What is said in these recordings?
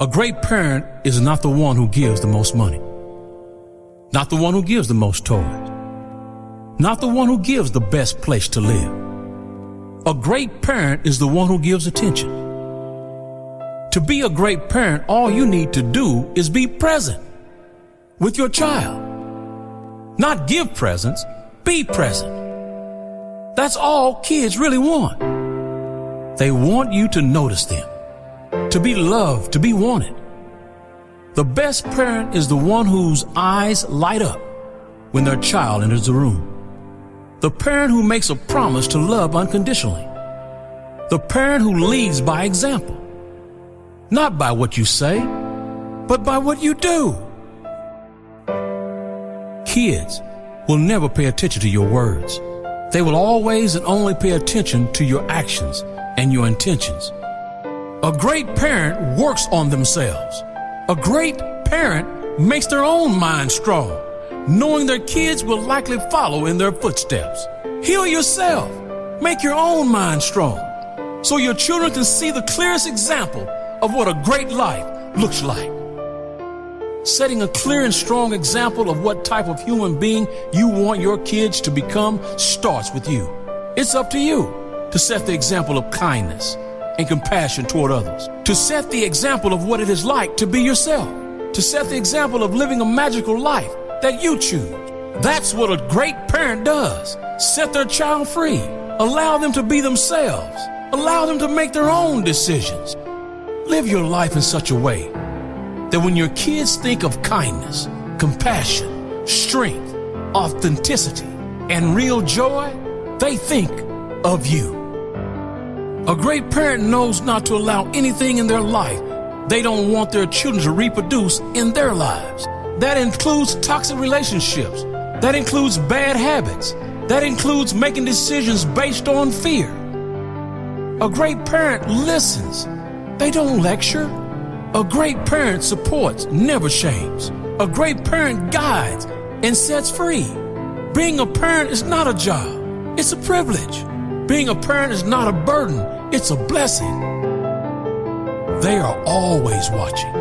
A great parent is not the one who gives the most money, not the one who gives the most toys, not the one who gives the best place to live. A great parent is the one who gives attention. To be a great parent, all you need to do is be present with your child. Not give presents, be present. That's all kids really want. They want you to notice them to be loved, to be wanted. The best parent is the one whose eyes light up when their child enters the room. The parent who makes a promise to love unconditionally. The parent who leads by example. Not by what you say, but by what you do. Kids will never pay attention to your words. They will always and only pay attention to your actions and your intentions. A great parent works on themselves. A great parent makes their own mind strong, knowing their kids will likely follow in their footsteps. Heal yourself. Make your own mind strong so your children can see the clearest example of what a great life looks like. Setting a clear and strong example of what type of human being you want your kids to become starts with you. It's up to you to set the example of kindness and compassion toward others, to set the example of what it is like to be yourself, to set the example of living a magical life that you choose. That's what a great parent does. Set their child free. Allow them to be themselves. Allow them to make their own decisions. Live your life in such a way that when your kids think of kindness, compassion, strength, authenticity, and real joy, they think of you. A great parent knows not to allow anything in their life they don't want their children to reproduce in their lives. That includes toxic relationships. That includes bad habits. That includes making decisions based on fear. A great parent listens. They don't lecture. A great parent supports, never shames. A great parent guides and sets free. Being a parent is not a job, it's a privilege. Being a parent is not a burden, it's a blessing. They are always watching.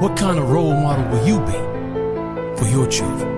What kind of role model will you be for your children?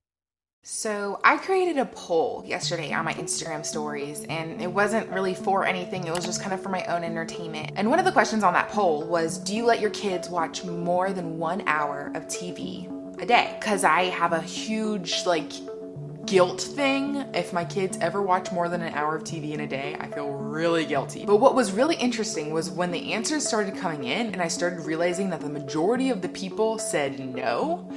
So, I created a poll yesterday on my Instagram stories, and it wasn't really for anything, it was just kind of for my own entertainment. And one of the questions on that poll was Do you let your kids watch more than one hour of TV a day? Because I have a huge, like, guilt thing. If my kids ever watch more than an hour of TV in a day, I feel really guilty. But what was really interesting was when the answers started coming in and I started realizing that the majority of the people said no,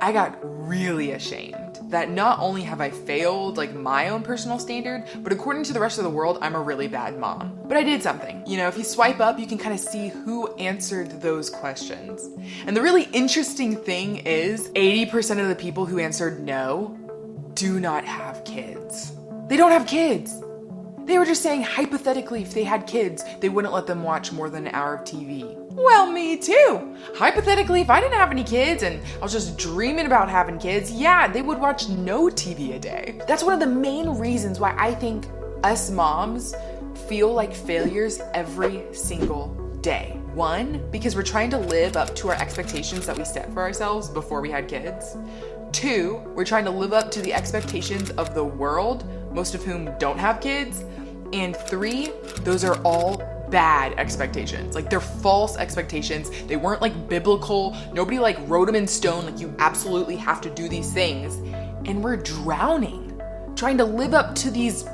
I got really ashamed that not only have I failed like my own personal standard, but according to the rest of the world, I'm a really bad mom. But I did something. You know, if you swipe up, you can kind of see who answered those questions. And the really interesting thing is 80% of the people who answered no do not have kids. They don't have kids. They were just saying hypothetically, if they had kids, they wouldn't let them watch more than an hour of TV. Well, me too. Hypothetically, if I didn't have any kids and I was just dreaming about having kids, yeah, they would watch no TV a day. That's one of the main reasons why I think us moms feel like failures every single day. One, because we're trying to live up to our expectations that we set for ourselves before we had kids. Two, we're trying to live up to the expectations of the world, most of whom don't have kids. And three, those are all bad expectations. Like they're false expectations. They weren't like biblical. Nobody like wrote them in stone like you absolutely have to do these things. And we're drowning trying to live up to these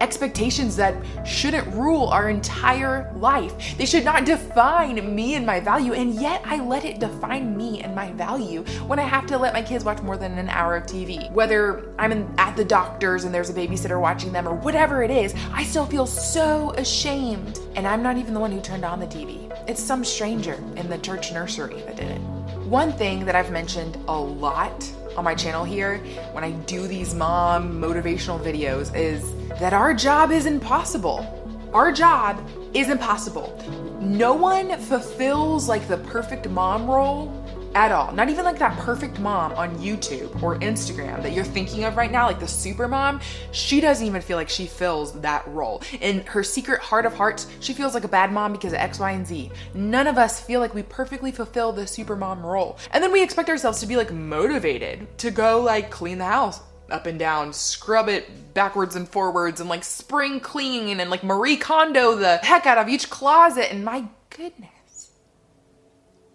expectations that shouldn't rule our entire life. They should not define me and my value, and yet I let it define me and my value when I have to let my kids watch more than an hour of TV. Whether I'm in, at the doctor's and there's a babysitter watching them or whatever it is, I still feel so ashamed. And I'm not even the one who turned on the TV, it's some stranger in the church nursery that did it. One thing that I've mentioned a lot on my channel here when I do these mom motivational videos is that our job is impossible. Our job is impossible. No one fulfills like the perfect mom role at all. Not even like that perfect mom on YouTube or Instagram that you're thinking of right now, like the super mom. She doesn't even feel like she fills that role. In her secret heart of hearts, she feels like a bad mom because of X, Y, and Z. None of us feel like we perfectly fulfill the super mom role. And then we expect ourselves to be like motivated to go like clean the house up and down, scrub it backwards and forwards, and like spring clean and like Marie Kondo the heck out of each closet. And my goodness.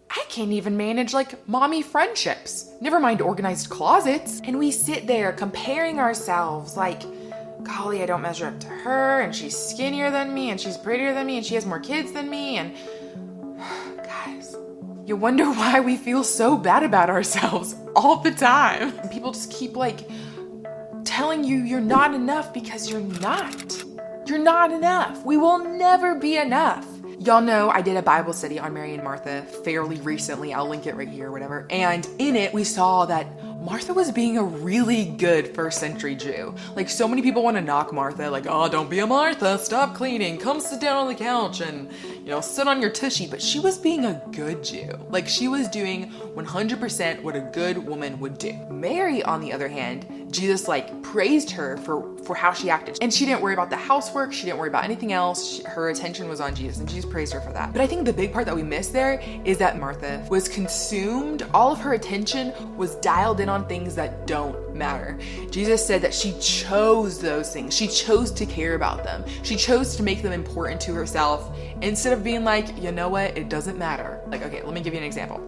I can't even manage like mommy friendships, never mind organized closets. And we sit there comparing ourselves like, golly, I don't measure up to her, and she's skinnier than me, and she's prettier than me, and she has more kids than me. And guys, you wonder why we feel so bad about ourselves all the time. And people just keep like telling you you're not enough because you're not. You're not enough. We will never be enough. Y'all know I did a Bible study on Mary and Martha fairly recently. I'll link it right here, whatever. And in it, we saw that Martha was being a really good first century Jew. Like, so many people want to knock Martha, like, oh, don't be a Martha, stop cleaning, come sit down on the couch and, you know, sit on your tushy. But she was being a good Jew. Like, she was doing 100% what a good woman would do. Mary, on the other hand, Jesus like praised her for for how she acted. And she didn't worry about the housework, she didn't worry about anything else. She, her attention was on Jesus and Jesus praised her for that. But I think the big part that we miss there is that Martha was consumed, all of her attention was dialed in on things that don't matter. Jesus said that she chose those things. She chose to care about them. She chose to make them important to herself instead of being like, "You know what? It doesn't matter." Like, okay, let me give you an example.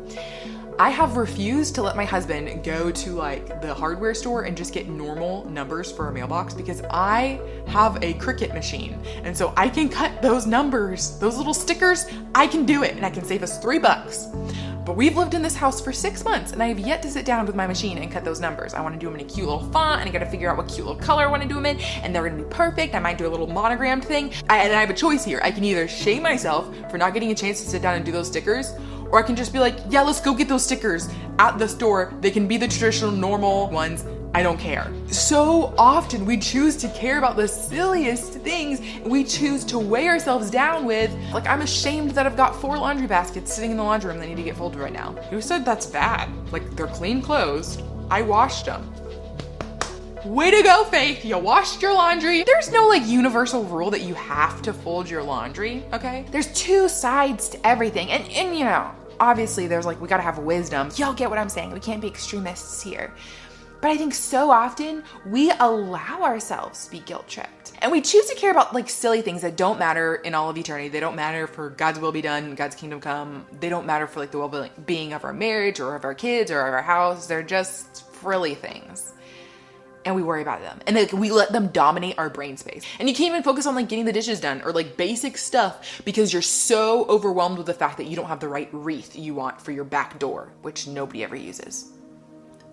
I have refused to let my husband go to like the hardware store and just get normal numbers for a mailbox because I have a Cricut machine. And so I can cut those numbers, those little stickers, I can do it and I can save us three bucks. But we've lived in this house for six months and I have yet to sit down with my machine and cut those numbers. I want to do them in a cute little font and I got to figure out what cute little color I want to do them in and they're to be perfect. I might do a little monogrammed thing. I, and I have a choice here. I can either shame myself for not getting a chance to sit down and do those stickers or I can just be like, yeah, let's go get those stickers at the store. They can be the traditional, normal ones. I don't care. So often we choose to care about the silliest things. We choose to weigh ourselves down with, like, I'm ashamed that I've got four laundry baskets sitting in the laundry room that need to get folded right now. Who said that's bad? Like, they're clean clothes. I washed them. Way to go, Faith. You washed your laundry. There's no like universal rule that you have to fold your laundry, okay? There's two sides to everything. And and you know, obviously there's like we got to have wisdom. Y'all get what I'm saying? We can't be extremists here. But I think so often we allow ourselves to be guilt tripped. And we choose to care about like silly things that don't matter in all of eternity. They don't matter for God's will be done, God's kingdom come. They don't matter for like the well being of our marriage or of our kids or of our house. They're just frilly things and we worry about them and like we let them dominate our brain space and you can't even focus on like getting the dishes done or like basic stuff because you're so overwhelmed with the fact that you don't have the right wreath you want for your back door which nobody ever uses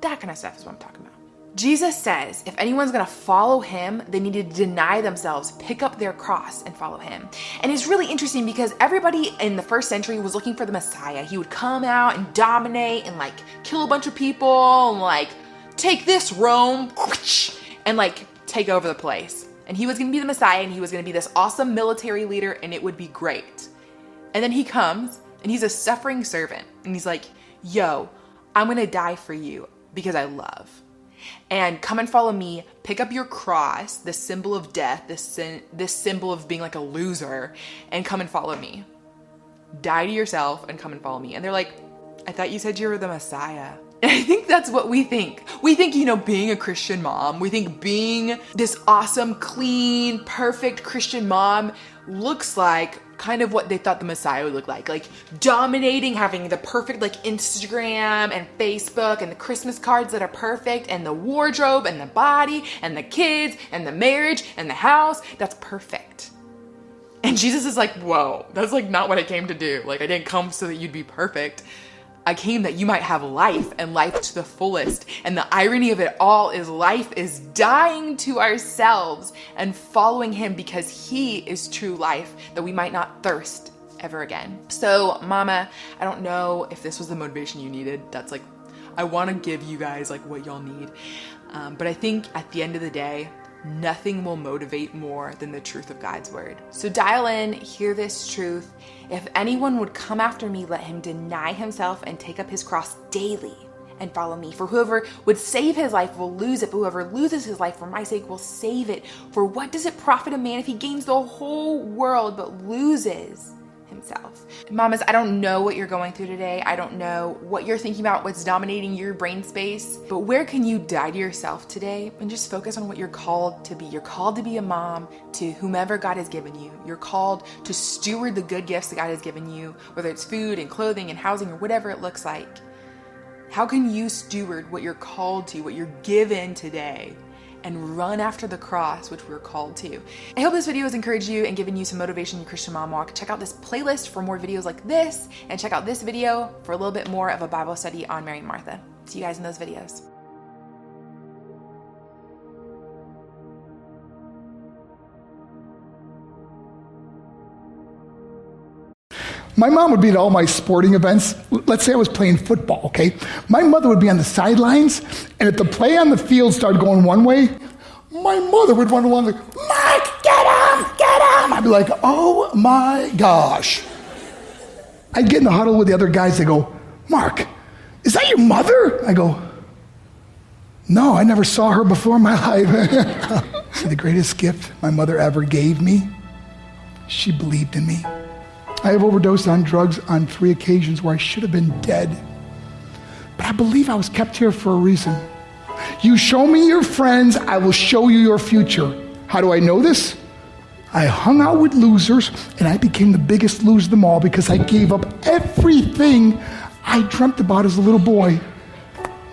that kind of stuff is what i'm talking about. Jesus says if anyone's gonna follow him they need to deny themselves pick up their cross and follow him. And it's really interesting because everybody in the first century was looking for the messiah. He would come out and dominate and like kill a bunch of people and like take this, Rome, and like take over the place. And he was gonna be the Messiah and he was gonna be this awesome military leader and it would be great. And then he comes and he's a suffering servant. And he's like, yo, I'm gonna die for you because I love. and come and follow me. Pick up your cross, the symbol of death, this sin, this symbol of being like a loser, and come and follow me. Die to yourself and come and follow me. And they're like, I thought you said you were the Messiah. And I think that's what we think. We think, you know, being a Christian mom, we think being this awesome, clean, perfect Christian mom looks like kind of what they thought the Messiah would look like. Like dominating, having the perfect like Instagram and Facebook and the Christmas cards that are perfect and the wardrobe and the body and the kids and the marriage and the house. That's perfect. And Jesus is like, whoa, that's like not what I came to do. Like, I didn't come so that you'd be perfect. I came that you might have life and life to the fullest. And the irony of it all is life is dying to ourselves and following Him because He is true life, that we might not thirst ever again. So, Mama, I don't know if this was the motivation you needed. That's like, I want to give you guys like what y'all need. Um, but I think at the end of the day, Nothing will motivate more than the truth of God's word. So dial in, hear this truth. If anyone would come after me, let him deny himself and take up his cross daily and follow me. For whoever would save his life will lose it, but whoever loses his life for my sake will save it. For what does it profit a man if he gains the whole world but loses himself. Mamas, I don't know what you're going through today. I don't know what you're thinking about, what's dominating your brain space, but where can you die to yourself today and just focus on what you're called to be? You're called to be a mom to whomever God has given you. You're called to steward the good gifts that God has given you, whether it's food and clothing and housing or whatever it looks like. How can you steward what you're called to, what you're given today? And run after the cross, which we're called to. I hope this video has encouraged you and given you some motivation in your Christian mom walk. Check out this playlist for more videos like this, and check out this video for a little bit more of a Bible study on Mary Martha. See you guys in those videos. My mom would be at all my sporting events. Let's say I was playing football, okay? My mother would be on the sidelines, and if the play on the field started going one way, my mother would run along like, Mark, get him, get him. I'd be like, oh my gosh. I'd get in the huddle with the other guys. They go, Mark, is that your mother? I go, no, I never saw her before in my life. the greatest gift my mother ever gave me, she believed in me. I have overdosed on drugs on three occasions where I should have been dead. But I believe I was kept here for a reason. You show me your friends, I will show you your future. How do I know this? I hung out with losers and I became the biggest loser of them all because I gave up everything I dreamt about as a little boy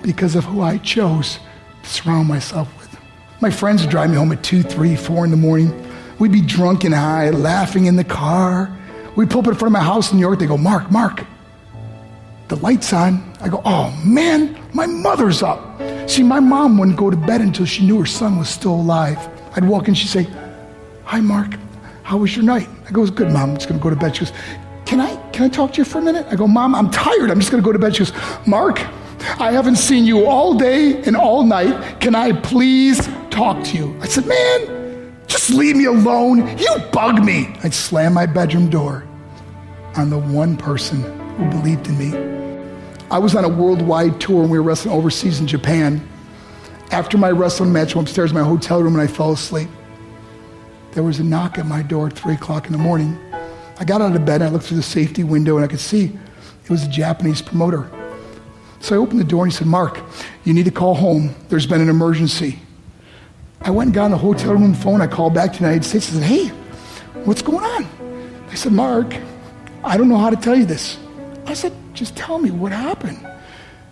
because of who I chose to surround myself with. My friends would drive me home at 2, 3, 4 in the morning. We'd be drunk and high, laughing in the car. We pull up in front of my house in New York. They go, Mark, Mark, the light's on. I go, oh man, my mother's up. See, my mom wouldn't go to bed until she knew her son was still alive. I'd walk in, she'd say, Hi, Mark, how was your night? I go, good, Mom. I'm just going to go to bed. She goes, Can I, can I talk to you for a minute? I go, Mom, I'm tired. I'm just going to go to bed. She goes, Mark, I haven't seen you all day and all night. Can I please talk to you? I said, Man, just leave me alone. You bug me. I'd slam my bedroom door on the one person who believed in me. I was on a worldwide tour and we were wrestling overseas in Japan. After my wrestling match, I went upstairs in my hotel room and I fell asleep. There was a knock at my door at 3 o'clock in the morning. I got out of bed, and I looked through the safety window, and I could see it was a Japanese promoter. So I opened the door and he said, Mark, you need to call home. There's been an emergency. I went and got on the hotel room phone. I called back to the United States. and said, hey, what's going on? They said, Mark, I don't know how to tell you this. I said, just tell me what happened.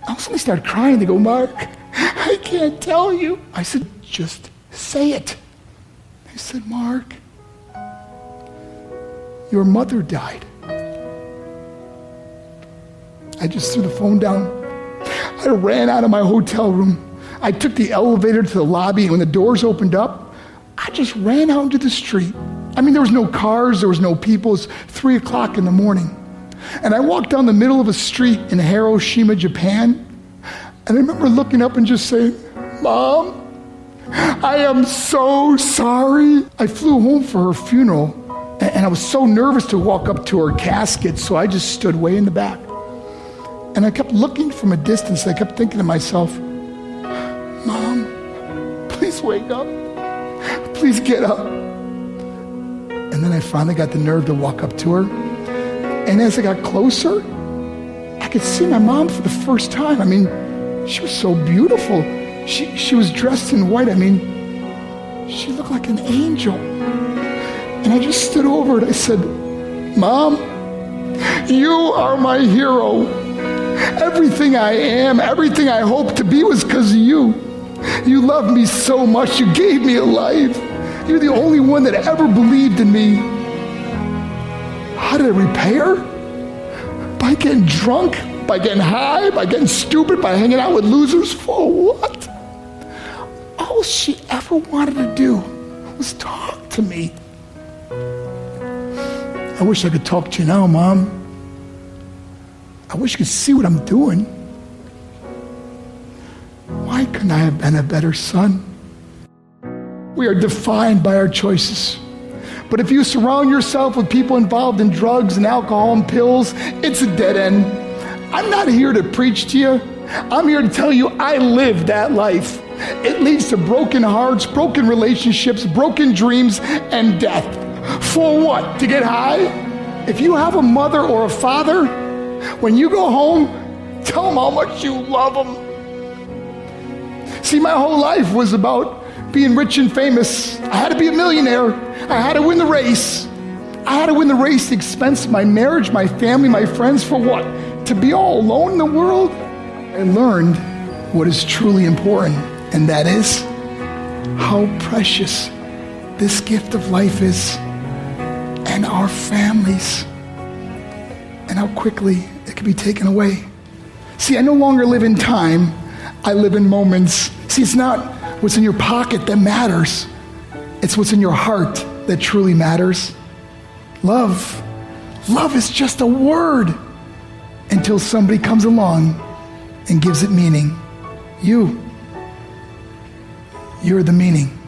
All of a sudden, they started crying. They go, Mark, I can't tell you. I said, just say it. They said, Mark, your mother died. I just threw the phone down. I ran out of my hotel room. I took the elevator to the lobby, and when the doors opened up, I just ran out into the street. I mean, there was no cars, there was no people. It's three o'clock in the morning. And I walked down the middle of a street in Hiroshima, Japan, and I remember looking up and just saying, Mom, I am so sorry. I flew home for her funeral, and I was so nervous to walk up to her casket, so I just stood way in the back. And I kept looking from a distance. I kept thinking to myself, Mom, please wake up. Please get up. And then I finally got the nerve to walk up to her. And as I got closer, I could see my mom for the first time. I mean, she was so beautiful. She, she was dressed in white. I mean, she looked like an angel. And I just stood over and I said, Mom, you are my hero. Everything I am, everything I hope to be was because of you. You loved me so much, you gave me a life. You're the only one that ever believed in me. How did I repay her? By getting drunk, by getting high, by getting stupid, by hanging out with losers? For what? All she ever wanted to do was talk to me. I wish I could talk to you now, Mom. I wish you could see what I'm doing. Why couldn't I have been a better son? We are defined by our choices. But if you surround yourself with people involved in drugs and alcohol and pills, it's a dead end. I'm not here to preach to you. I'm here to tell you I lived that life. It leads to broken hearts, broken relationships, broken dreams, and death. For what? To get high? If you have a mother or a father, when you go home, tell them how much you love them. See, my whole life was about being rich and famous. I had to be a millionaire. I had to win the race. I had to win the race the expense of my marriage, my family, my friends. For what? To be all alone in the world? I learned what is truly important, and that is how precious this gift of life is and our families, and how quickly it can be taken away. See, I no longer live in time, I live in moments. See, it's not what's in your pocket that matters, it's what's in your heart that truly matters. Love. Love is just a word until somebody comes along and gives it meaning. You. You're the meaning.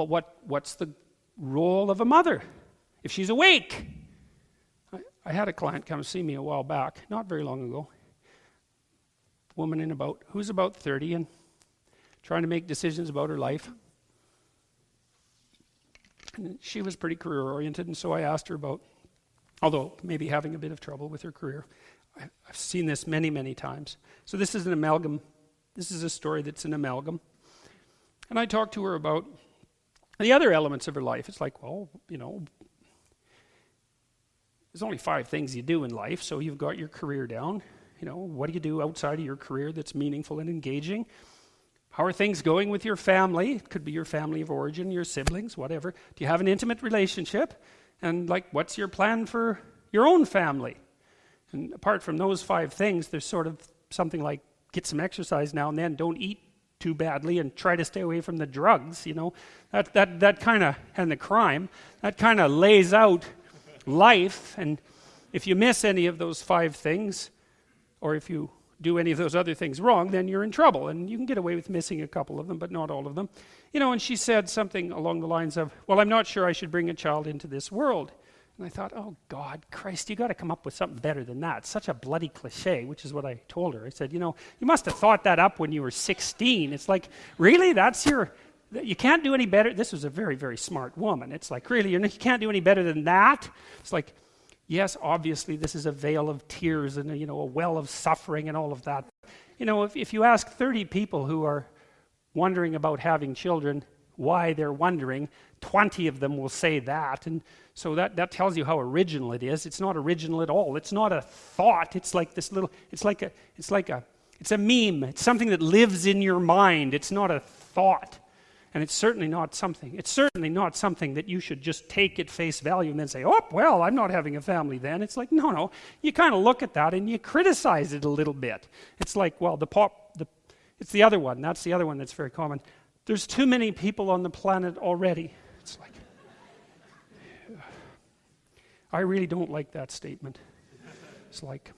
Well, what, what's the role of a mother if she's awake? I, I had a client come see me a while back, not very long ago. Woman in about, who's about 30 and trying to make decisions about her life. And she was pretty career oriented, and so I asked her about, although maybe having a bit of trouble with her career. I've seen this many, many times. So this is an amalgam. This is a story that's an amalgam. And I talked to her about the other elements of her life, it's like, well, you know, there's only five things you do in life, so you've got your career down. You know, what do you do outside of your career that's meaningful and engaging? How are things going with your family? It could be your family of origin, your siblings, whatever. Do you have an intimate relationship? And, like, what's your plan for your own family? And apart from those five things, there's sort of something like get some exercise now and then, don't eat too badly and try to stay away from the drugs, you know. That, that, that kind of, and the crime, that kind of lays out life. And if you miss any of those five things, or if you do any of those other things wrong, then you're in trouble. And you can get away with missing a couple of them, but not all of them. You know, and she said something along the lines of, Well, I'm not sure I should bring a child into this world. And I thought, oh, God, Christ, you got to come up with something better than that. Such a bloody cliche, which is what I told her. I said, you know, you must have thought that up when you were 16. It's like, really? That's your, you can't do any better. This was a very, very smart woman. It's like, really, you can't do any better than that? It's like, yes, obviously, this is a vale of tears and, you know, a well of suffering and all of that. You know, if, if you ask 30 people who are wondering about having children, why they're wondering, 20 of them will say that. And so that, that tells you how original it is. It's not original at all. It's not a thought. It's like this little, it's like a, it's like a, it's a meme. It's something that lives in your mind. It's not a thought. And it's certainly not something, it's certainly not something that you should just take at face value and then say, oh, well, I'm not having a family then. It's like, no, no. You kind of look at that and you criticize it a little bit. It's like, well, the pop, the, it's the other one. That's the other one that's very common. There's too many people on the planet already. It's like, I really don't like that statement. It's like,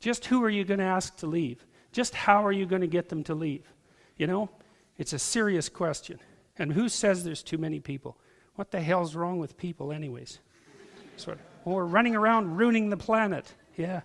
just who are you going to ask to leave? Just how are you going to get them to leave? You know, it's a serious question. And who says there's too many people? What the hell's wrong with people, anyways? Sort of, we're running around ruining the planet. Yeah.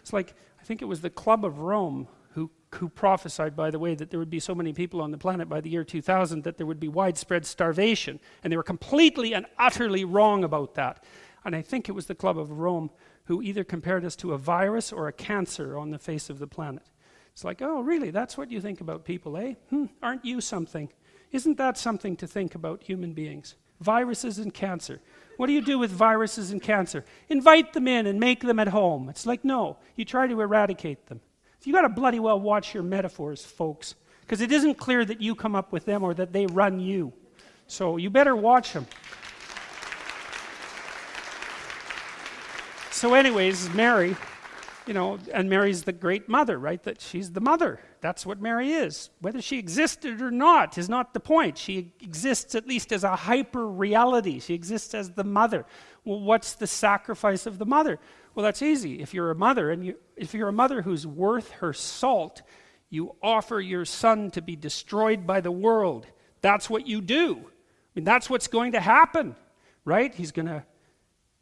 It's like, I think it was the Club of Rome who, who prophesied, by the way, that there would be so many people on the planet by the year 2000 that there would be widespread starvation. And they were completely and utterly wrong about that. And I think it was the Club of Rome who either compared us to a virus or a cancer on the face of the planet. It's like, oh, really? That's what you think about people, eh? Hmm, aren't you something? Isn't that something to think about human beings? Viruses and cancer. What do you do with viruses and cancer? Invite them in and make them at home. It's like, no, you try to eradicate them. You got to bloody well watch your metaphors, folks, because it isn't clear that you come up with them or that they run you. So you better watch them. So, anyways, Mary, you know, and Mary's the great mother, right? That she's the mother. That's what Mary is. Whether she existed or not is not the point. She exists at least as a hyper reality. She exists as the mother. Well, what's the sacrifice of the mother? Well, that's easy. If you're a mother, and you, if you're a mother who's worth her salt, you offer your son to be destroyed by the world. That's what you do. I mean, that's what's going to happen, right? He's going to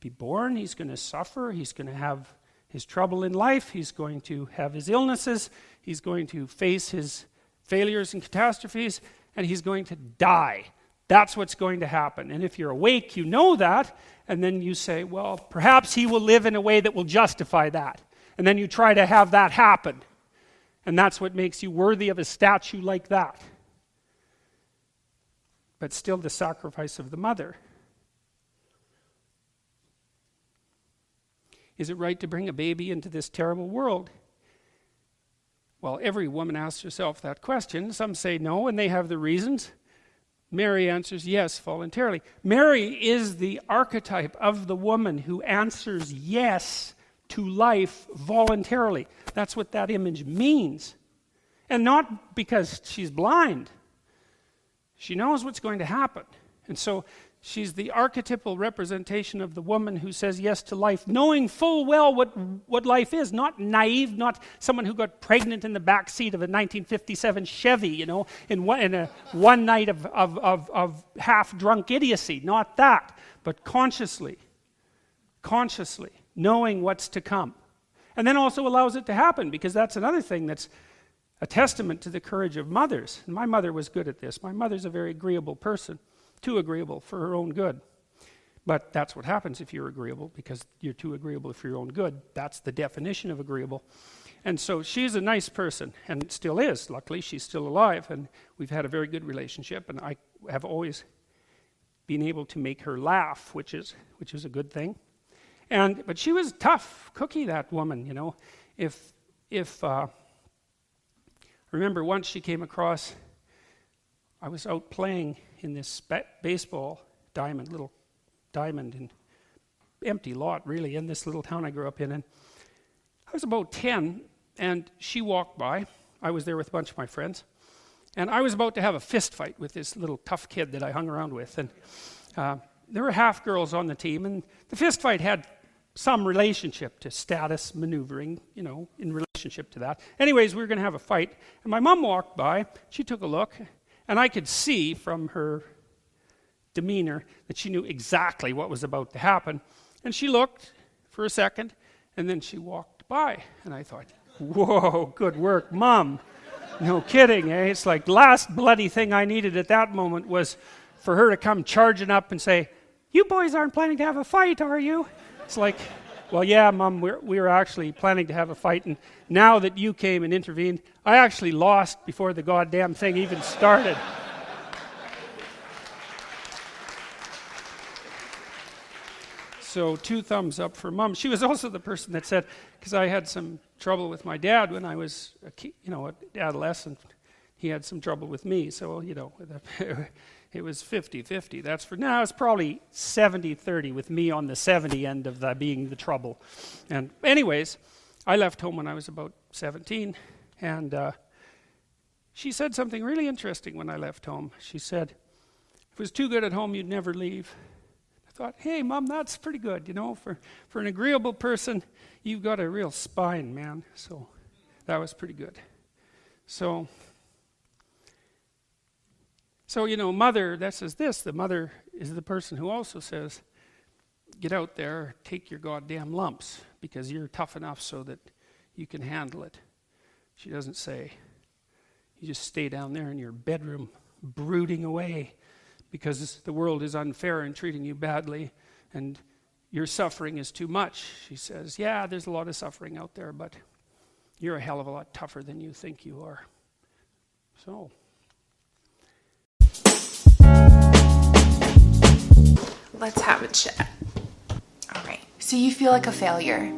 be born, he's going to suffer, he's going to have his trouble in life, he's going to have his illnesses, he's going to face his failures and catastrophes, and he's going to die. That's what's going to happen. And if you're awake, you know that, and then you say, well, perhaps he will live in a way that will justify that. And then you try to have that happen. And that's what makes you worthy of a statue like that. But still, the sacrifice of the mother. Is it right to bring a baby into this terrible world? Well, every woman asks herself that question. Some say no, and they have the reasons. Mary answers yes voluntarily. Mary is the archetype of the woman who answers yes to life voluntarily. That's what that image means. And not because she's blind, she knows what's going to happen. And so She's the archetypal representation of the woman who says yes to life, knowing full well what, what life is, not naive, not someone who got pregnant in the back seat of a 1957 Chevy, you know, in one, in a one night of, of, of, of half drunk idiocy. Not that, but consciously, consciously, knowing what's to come. And then also allows it to happen, because that's another thing that's a testament to the courage of mothers. And my mother was good at this. My mother's a very agreeable person too agreeable for her own good. But that's what happens if you're agreeable, because you're too agreeable for your own good. That's the definition of agreeable. And so she's a nice person, and still is. Luckily, she's still alive, and we've had a very good relationship, and I have always been able to make her laugh, which is, which is a good thing. And, but she was tough cookie, that woman, you know. If, if, uh, remember once she came across, I was out playing in this baseball diamond, little diamond, and empty lot really in this little town I grew up in. And I was about 10, and she walked by. I was there with a bunch of my friends. And I was about to have a fist fight with this little tough kid that I hung around with. And uh, there were half girls on the team, and the fist fight had some relationship to status maneuvering, you know, in relationship to that. Anyways, we were going to have a fight, and my mom walked by. She took a look, and I could see from her demeanor that she knew exactly what was about to happen. And she looked for a second, and then she walked by. And I thought, whoa, good work, Mom. No kidding, eh? It's like last bloody thing I needed at that moment was for her to come charging up and say, You boys aren't planning to have a fight, are you? It's like, well, yeah, Mom, we're, we were actually planning to have a fight, and now that you came and intervened, I actually lost before the goddamn thing even started. so, two thumbs up for Mom. She was also the person that said, because I had some trouble with my dad when I was, a key, you know, an adolescent. He had some trouble with me, so you know, it was 50 50. That's for now, it's probably 70 30 with me on the 70 end of the being the trouble. And, anyways, I left home when I was about 17, and uh, she said something really interesting when I left home. She said, If it was too good at home, you'd never leave. I thought, hey, mom, that's pretty good. You know, for, for an agreeable person, you've got a real spine, man. So that was pretty good. So, so you know, mother, that says this the mother is the person who also says, get out there, take your goddamn lumps, because you're tough enough so that you can handle it. She doesn't say, you just stay down there in your bedroom brooding away because the world is unfair and treating you badly and your suffering is too much. She says, Yeah, there's a lot of suffering out there, but you're a hell of a lot tougher than you think you are. So. Let's have a chat. All right. So you feel like a failure.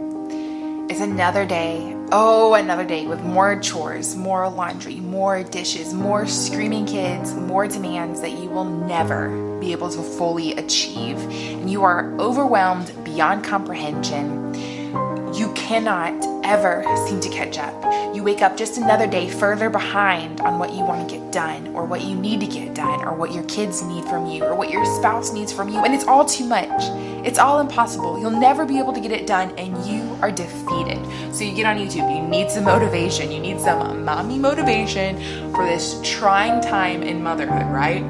It's another day. Oh, another day with more chores, more laundry, more dishes, more screaming kids, more demands that you will never be able to fully achieve. And you are overwhelmed beyond comprehension. Cannot ever seem to catch up. You wake up just another day further behind on what you want to get done, or what you need to get done, or what your kids need from you, or what your spouse needs from you, and it's all too much. It's all impossible. You'll never be able to get it done, and you are defeated. So you get on YouTube, you need some motivation, you need some mommy motivation for this trying time in motherhood, right?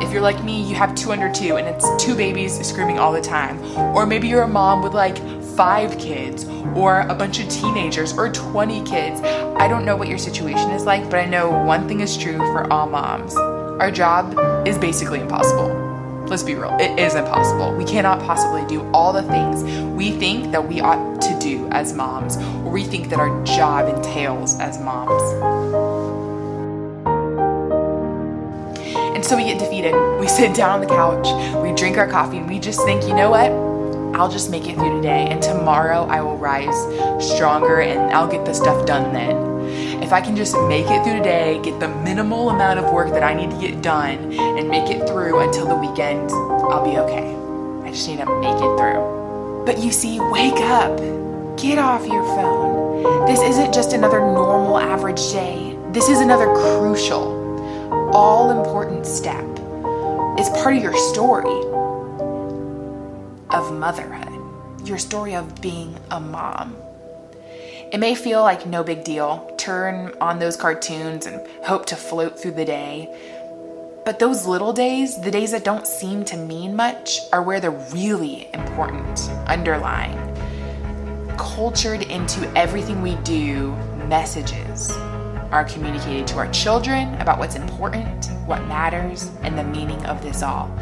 If you're like me, you have two under two, and it's two babies screaming all the time. Or maybe you're a mom with like five kids or a bunch of teenagers or 20 kids. I don't know what your situation is like, but I know one thing is true for all moms. Our job is basically impossible. Let's be real, it is impossible. We cannot possibly do all the things we think that we ought to do as moms, or we think that our job entails as moms. And so we get defeated. We sit down on the couch, we drink our coffee, and we just think, you know what? I'll just make it through today, and tomorrow I will rise stronger and I'll get the stuff done then. If I can just make it through today, get the minimal amount of work that I need to get done, and make it through until the weekend, I'll be okay. I just need to make it through. But you see, wake up, get off your phone. This isn't just another normal average day, this is another crucial, all important step. It's part of your story of motherhood, your story of being a mom. It may feel like no big deal. Turn on those cartoons and hope to float through the day. But those little days, the days that don't seem to mean much, are where the really important, underlying, cultured into everything we do messages are communicated to our children about what's important, what matters, and the meaning of this all.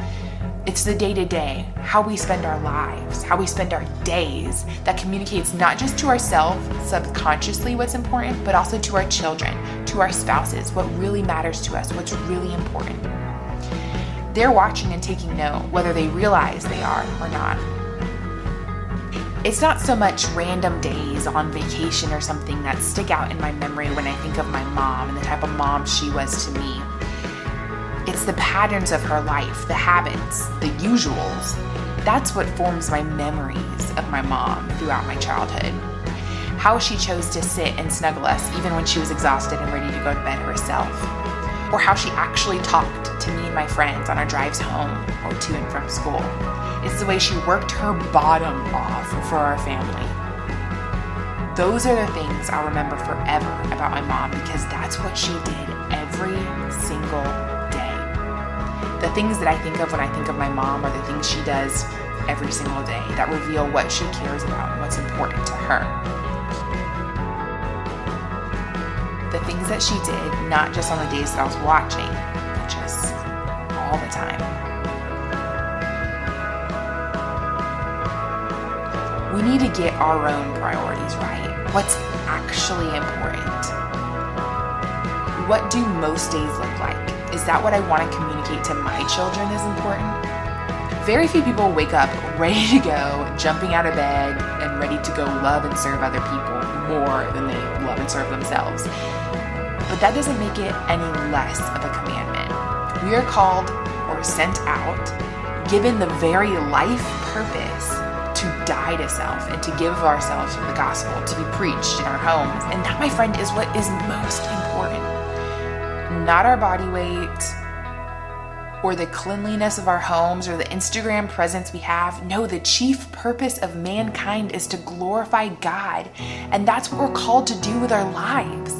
It's the day to day, how we spend our lives, how we spend our days that communicates not just to ourselves subconsciously what's important, but also to our children, to our spouses, what really matters to us, what's really important. They're watching and taking note, whether they realize they are or not. It's not so much random days on vacation or something that stick out in my memory when I think of my mom and the type of mom she was to me. It's the patterns of her life, the habits, the usuals. That's what forms my memories of my mom throughout my childhood. How she chose to sit and snuggle us even when she was exhausted and ready to go to bed herself. Or how she actually talked to me and my friends on our drives home or to and from school. It's the way she worked her bottom off for our family. Those are the things I'll remember forever about my mom because that's what she did every single the things that I think of when I think of my mom are the things she does every single day that reveal what she cares about and what's important to her. The things that she did, not just on the days that I was watching, but just all the time. We need to get our own priorities right. What's actually important? What do most days look like? Is that what I want to communicate to my children is important? Very few people wake up ready to go, jumping out of bed, and ready to go love and serve other people more than they love and serve themselves. But that doesn't make it any less of a commandment. We are called or sent out, given the very life purpose to die to self and to give ourselves to the gospel to be preached in our homes. And that, my friend, is what is most important not our body weight, or the cleanliness of our homes or the Instagram presence we have. No, the chief purpose of mankind is to glorify God, and that's what we're called to do with our lives.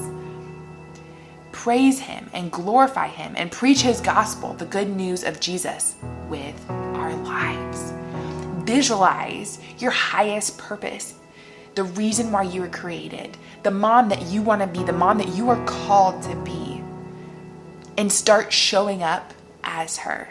Praise Him and glorify Him and preach His gospel, the good news of Jesus, with our lives. Visualize your highest purpose, the reason why you were created, the mom that you want to be, the mom that you are called to be, and start showing up as her.